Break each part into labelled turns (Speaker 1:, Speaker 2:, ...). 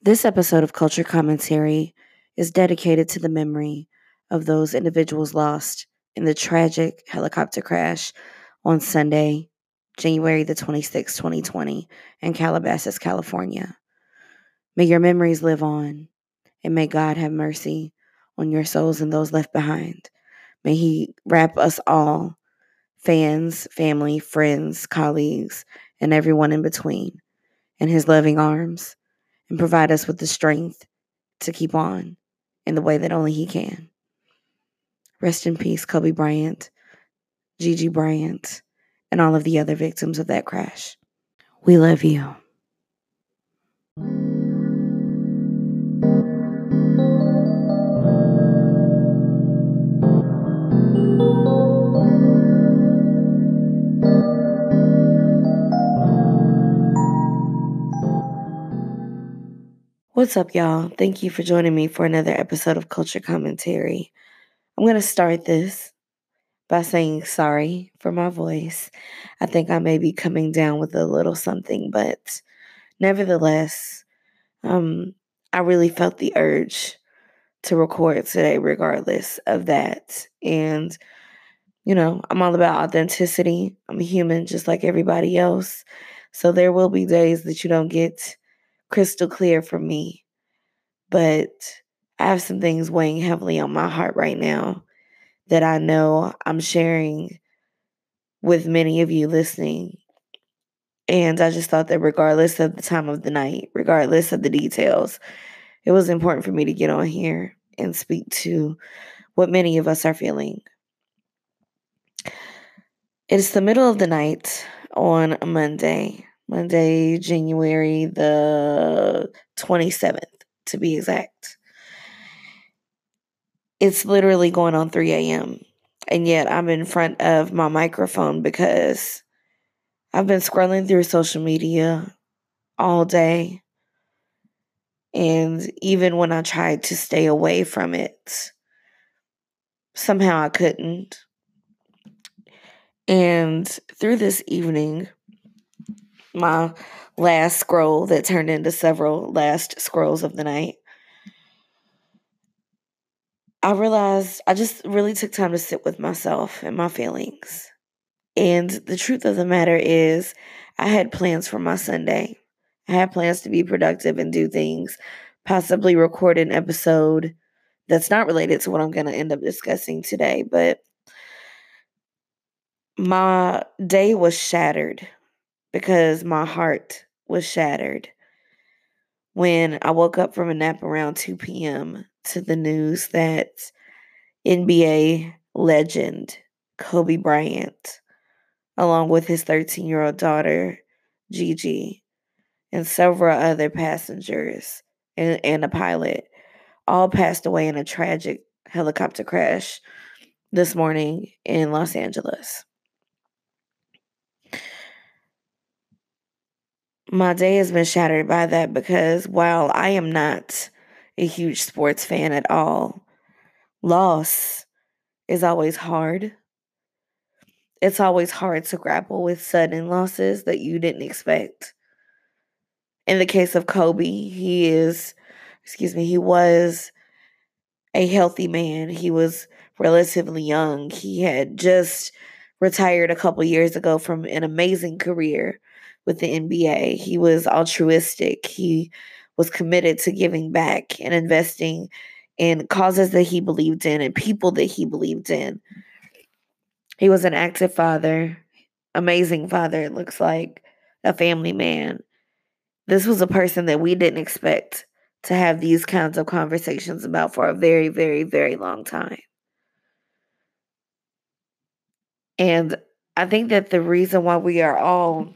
Speaker 1: This episode of Culture Commentary is dedicated to the memory of those individuals lost in the tragic helicopter crash on Sunday, January the 26th, 2020, in Calabasas, California. May your memories live on, and may God have mercy on your souls and those left behind. May He wrap us all, fans, family, friends, colleagues, and everyone in between, in His loving arms and provide us with the strength to keep on in the way that only He can. Rest in peace, Kobe Bryant, Gigi Bryant, and all of the other victims of that crash. We love you. What's up, y'all? Thank you for joining me for another episode of Culture Commentary. I'm going to start this by saying sorry for my voice. I think I may be coming down with a little something, but nevertheless, um, I really felt the urge to record today, regardless of that. And, you know, I'm all about authenticity. I'm a human just like everybody else. So there will be days that you don't get crystal clear for me. But I have some things weighing heavily on my heart right now that I know I'm sharing with many of you listening. And I just thought that regardless of the time of the night, regardless of the details, it was important for me to get on here and speak to what many of us are feeling. It's the middle of the night on a Monday. Monday, January the 27th, to be exact. It's literally going on 3 a.m. And yet I'm in front of my microphone because I've been scrolling through social media all day. And even when I tried to stay away from it, somehow I couldn't. And through this evening, my last scroll that turned into several last scrolls of the night, I realized I just really took time to sit with myself and my feelings. And the truth of the matter is, I had plans for my Sunday. I had plans to be productive and do things, possibly record an episode that's not related to what I'm going to end up discussing today. But my day was shattered because my heart was shattered when I woke up from a nap around 2 p.m. to the news that NBA legend Kobe Bryant, along with his 13 year old daughter, Gigi, and several other passengers and, and a pilot, all passed away in a tragic helicopter crash this morning in Los Angeles. My day has been shattered by that because while I am not a huge sports fan at all, loss is always hard. It's always hard to grapple with sudden losses that you didn't expect. In the case of Kobe, he is, excuse me, he was a healthy man. He was relatively young. He had just retired a couple years ago from an amazing career with the NBA. He was altruistic. He was committed to giving back and investing in causes that he believed in and people that he believed in. He was an active father, amazing father, it looks like, a family man. This was a person that we didn't expect to have these kinds of conversations about for a very, very, very long time. And I think that the reason why we are all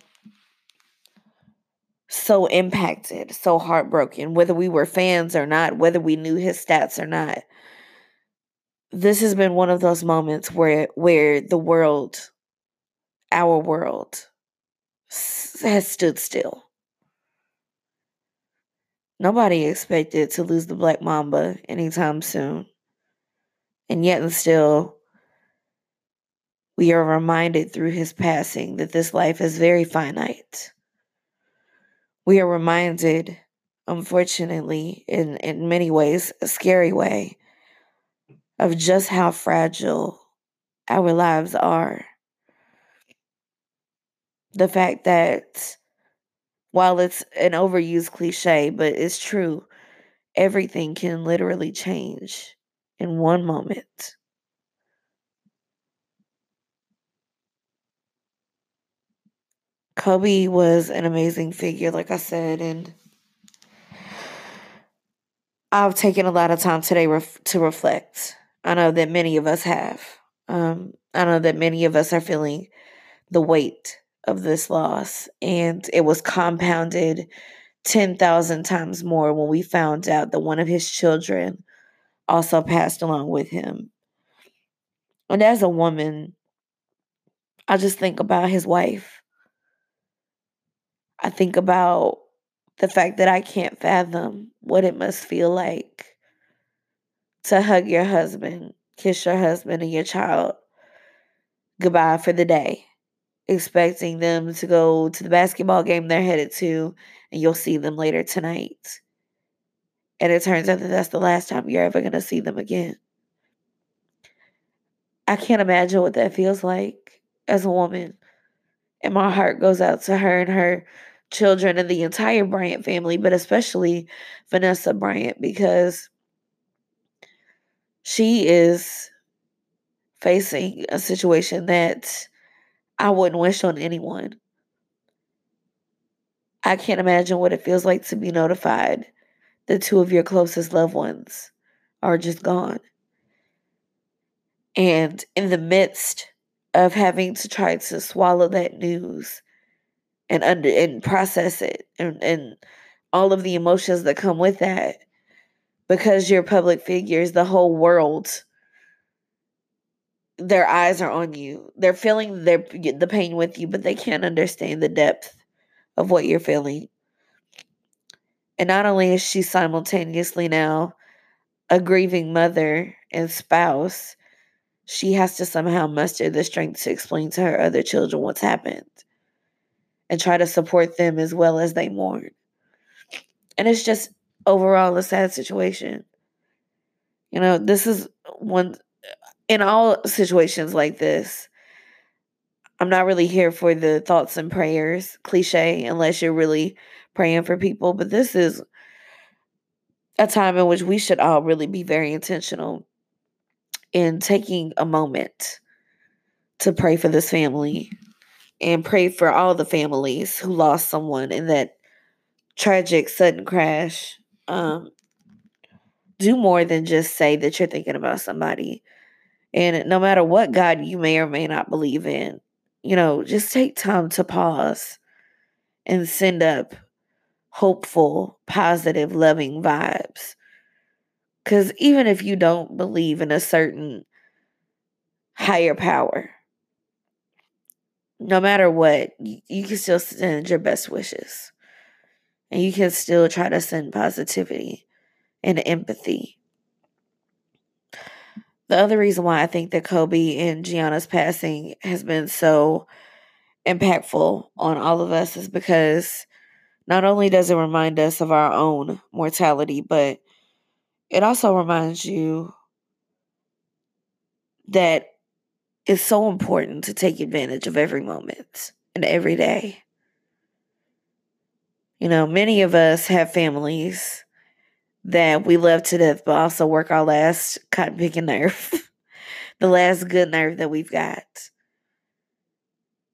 Speaker 1: so impacted, so heartbroken, whether we were fans or not, whether we knew his stats or not. This has been one of those moments where where the world, our world, has stood still. Nobody expected to lose the Black Mamba anytime soon. And yet and still we are reminded through his passing that this life is very finite we are reminded unfortunately, in, in many ways, a scary way of just how fragile our lives are. The fact that while it's an overused cliche, but it's true, everything can literally change in one moment. Kobe was an amazing figure, like I said, and I've taken a lot of time today ref- to reflect. I know that many of us have. Um, I know that many of us are feeling the weight of this loss, and it was compounded 10,000 times more when we found out that one of his children also passed along with him. And as a woman, I just think about his wife. I think about the fact that I can't fathom what it must feel like to hug your husband, kiss your husband and your child goodbye for the day, expecting them to go to the basketball game they're headed to, and you'll see them later tonight. And it turns out that that's the last time you're ever going to see them again. I can't imagine what that feels like as a woman. And my heart goes out to her and her children and the entire Bryant family, but especially Vanessa Bryant, because she is facing a situation that I wouldn't wish on anyone. I can't imagine what it feels like to be notified that two of your closest loved ones are just gone. And in the midst of having to try to swallow that news and under and process it and, and all of the emotions that come with that, because you're public figures, the whole world their eyes are on you. They're feeling their the pain with you, but they can't understand the depth of what you're feeling. And not only is she simultaneously now a grieving mother and spouse, she has to somehow muster the strength to explain to her other children what's happened and try to support them as well as they mourn. And it's just overall a sad situation. You know, this is one in all situations like this. I'm not really here for the thoughts and prayers cliche unless you're really praying for people, but this is a time in which we should all really be very intentional in taking a moment to pray for this family and pray for all the families who lost someone in that tragic sudden crash. Um, do more than just say that you're thinking about somebody. And no matter what God you may or may not believe in, you know, just take time to pause and send up hopeful, positive, loving vibes. Because even if you don't believe in a certain higher power, no matter what, you, can still send your best wishes. And you can still try to send positivity and empathy. The other reason why I think that Kobe and Gianna's passing has been so impactful on all of us is because not only does it remind us of our own mortality, but it also reminds you that it's so important to take advantage of every moment and every day. You know, many of us have families that we love to death, but also work our last cotton picking nerve, the last good nerve that we've got.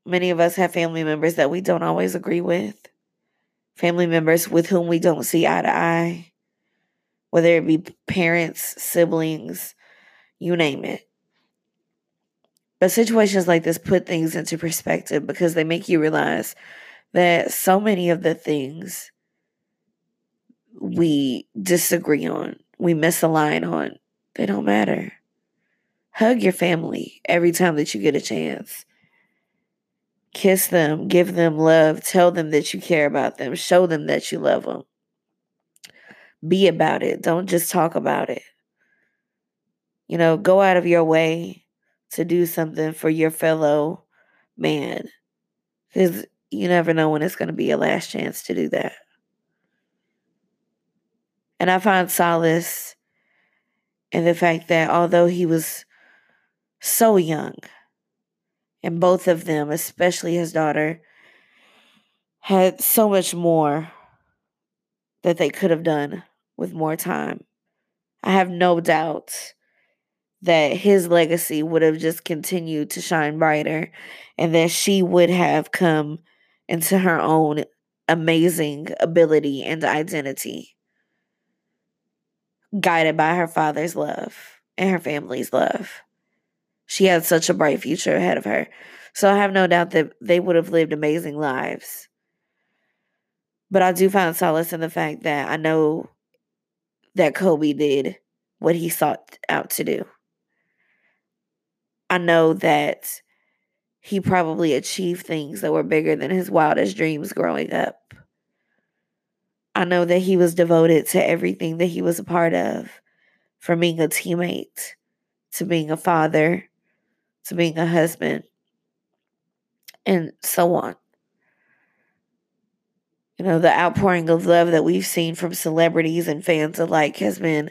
Speaker 1: Many of us have family members that we don't always agree with, family members with whom we don't see eye to eye, whether it be parents, siblings, you name it. But situations like this put things into perspective because they make you realize that so many of the things we disagree on, we misalign on, they don't matter. Hug your family every time that you get a chance. Kiss them, give them love, tell them that you care about them, show them that you love them. Be about it. Don't just talk about it. You know, go out of your way to do something for your fellow man. Because you never know when it's going to be your last chance to do that. And I find solace in the fact that although he was so young, and both of them, especially his daughter, had so much more that they could have done with more time. I have no doubt that his legacy would have just continued to shine brighter and that she would have come into her own amazing ability and identity, guided by her father's love and her family's love. She had such a bright future ahead of her. So I have no doubt that they would have lived amazing lives. But I do find solace in the fact that I know that Kobe did what he sought out to do. I know that he probably achieved things that were bigger than his wildest dreams growing up. I know that he was devoted to everything that he was a part of, from being a teammate to being a father to being a husband and so on. You know, the outpouring of love that we've seen from celebrities and fans alike has been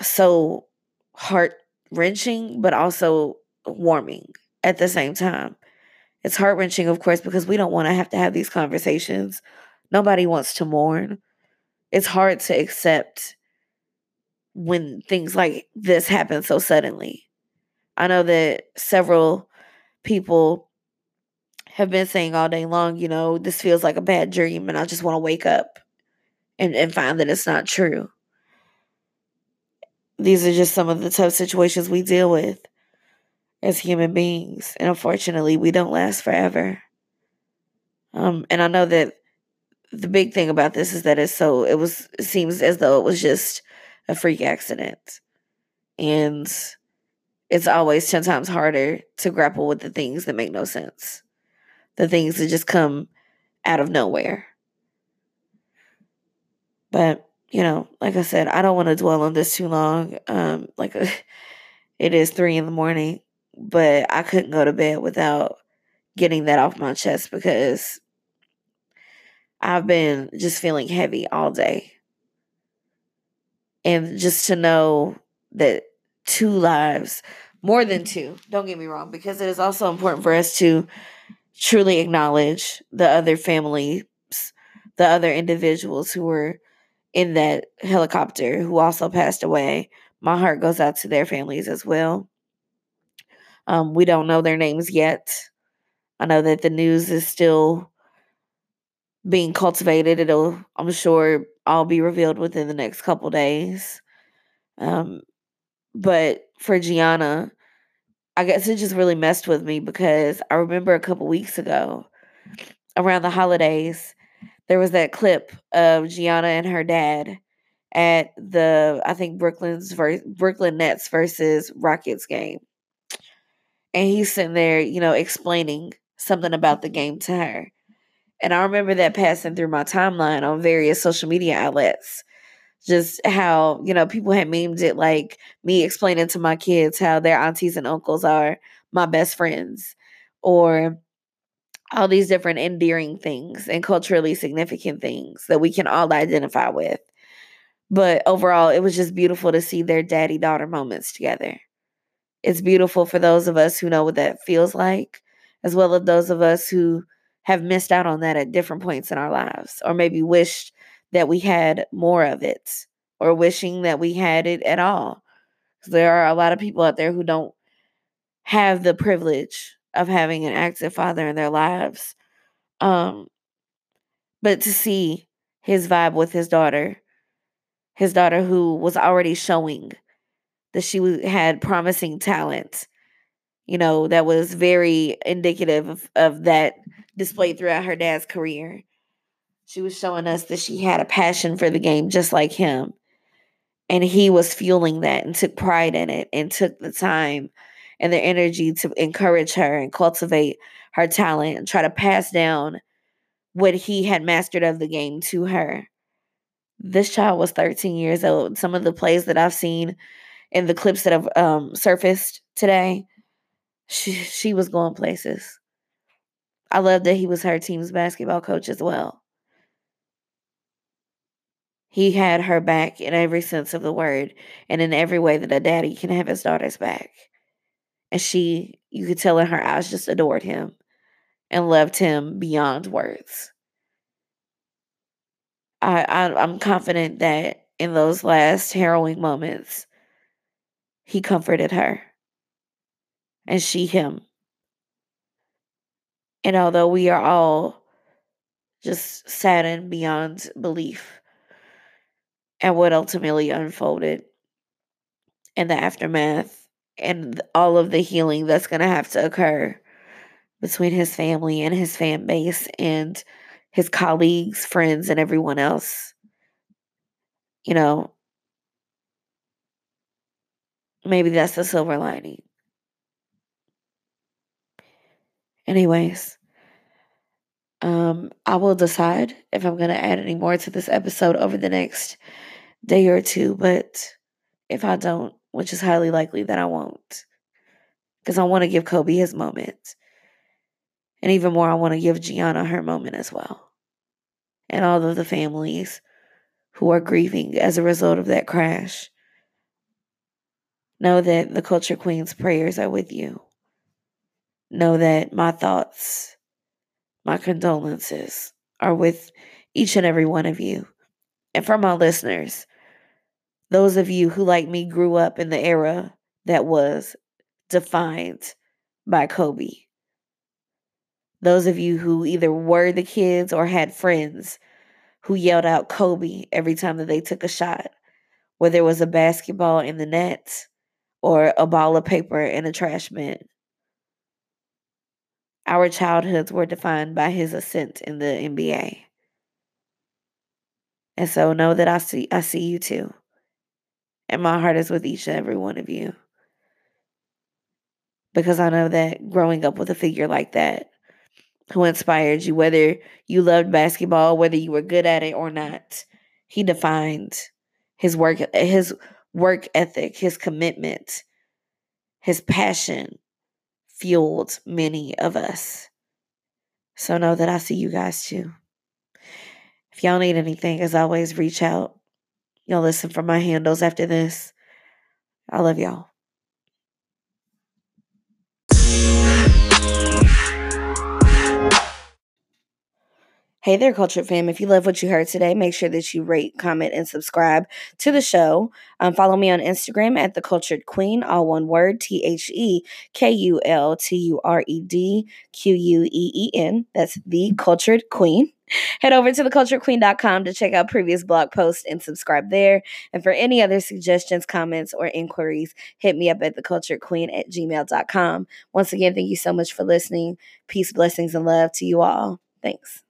Speaker 1: so heart wrenching, but also warming at the same time. It's heart wrenching, of course, because we don't want to have to have these conversations. Nobody wants to mourn. It's hard to accept when things like this happen so suddenly. I know that several people have been saying all day long, you know, this feels like a bad dream and I just want to wake up and, and find that it's not true. These are just some of the tough situations we deal with as human beings. And unfortunately, we don't last forever. Um, and I know that the big thing about this is that it's so, it was, it seems as though it was just a freak accident. And it's always 10 times harder to grapple with the things that make no sense the things that just come out of nowhere. But, you know, like I said, I don't want to dwell on this too long. Um, like it is three in the morning, but I couldn't go to bed without getting that off my chest because I've been just feeling heavy all day. And just to know that two lives, more than two, don't get me wrong, because it is also important for us to truly acknowledge the other families, the other individuals who were in that helicopter who also passed away. My heart goes out to their families as well. Um, we don't know their names yet. I know that the news is still being cultivated. It'll, I'm sure, all be revealed within the next couple days. Um, but for Gianna, I guess it just really messed with me because I remember a couple weeks ago around the holidays, there was that clip of Gianna and her dad at the I think Brooklyn's Brooklyn Nets versus Rockets game. And he's sitting there, you know, explaining something about the game to her. And I remember that passing through my timeline on various social media outlets just how you know people had memed it like me explaining to my kids how their aunties and uncles are my best friends or all these different endearing things and culturally significant things that we can all identify with but overall it was just beautiful to see their daddy daughter moments together it's beautiful for those of us who know what that feels like as well as those of us who have missed out on that at different points in our lives or maybe wished that we had more of it or wishing that we had it at all. There are a lot of people out there who don't have the privilege of having an active father in their lives. Um, but to see his vibe with his daughter, his daughter who was already showing that she had promising talent, you know, that was very indicative of, of that displayed throughout her dad's career. She was showing us that she had a passion for the game just like him. And he was fueling that and took pride in it and took the time and the energy to encourage her and cultivate her talent and try to pass down what he had mastered of the game to her. This child was 13 years old. Some of the plays that I've seen in the clips that have um, surfaced today, she, she was going places. I love that he was her team's basketball coach as well. He had her back in every sense of the word and in every way that a daddy can have his daughter's back. And she, you could tell in her eyes, just adored him and loved him beyond words. I, I I'm confident that in those last harrowing moments, he comforted her and she him. And although we are all just saddened beyond belief at what ultimately unfolded in the aftermath and all of the healing that's going to have to occur between his family and his fan base and his colleagues, friends, and everyone else. You know, maybe that's the silver lining. Anyways, um, I will decide if I'm going to add any more to this episode over the next day or two. But if I don't, which is highly likely that I won't, because I want to give Kobe his moment. And even more, I want to give Gianna her moment as well. And all of the families who are grieving as a result of that crash. Know that the Culture Queen's prayers are with you. Know that my thoughts, my condolences are with each and every one of you. And for my listeners, those of you who, like me, grew up in the era that was defined by Kobe those of you who either were the kids or had friends who yelled out Kobe every time that they took a shot, whether it was a basketball in the net or a ball of paper in a trash bin. Our childhoods were defined by his ascent in the NBA. And so know that I see I see you too. And my heart is with each and every one of you. Because I know that growing up with a figure like that who inspired you, whether you loved basketball, whether you were good at it or not. He defined his work his work ethic, his commitment, his passion fueled many of us. So know that I see you guys too. If y'all need anything, as always, reach out. Y'all listen for my handles after this. I love y'all. Hey there, Culture Fam. If you love what you heard today, make sure that you rate, comment, and subscribe to the show. Um, follow me on Instagram at The Kultured Queen, all one word T H E K U L T U R E D Q U E E N. That's The Kultured Queen. Head over to thekulturedqueen.com to check out previous blog posts and subscribe there. And for any other suggestions, comments, or inquiries, hit me up at thekulturedqueen at gmail.com. Once again, thank you so much for listening. Peace, blessings, and love to you all. Thanks.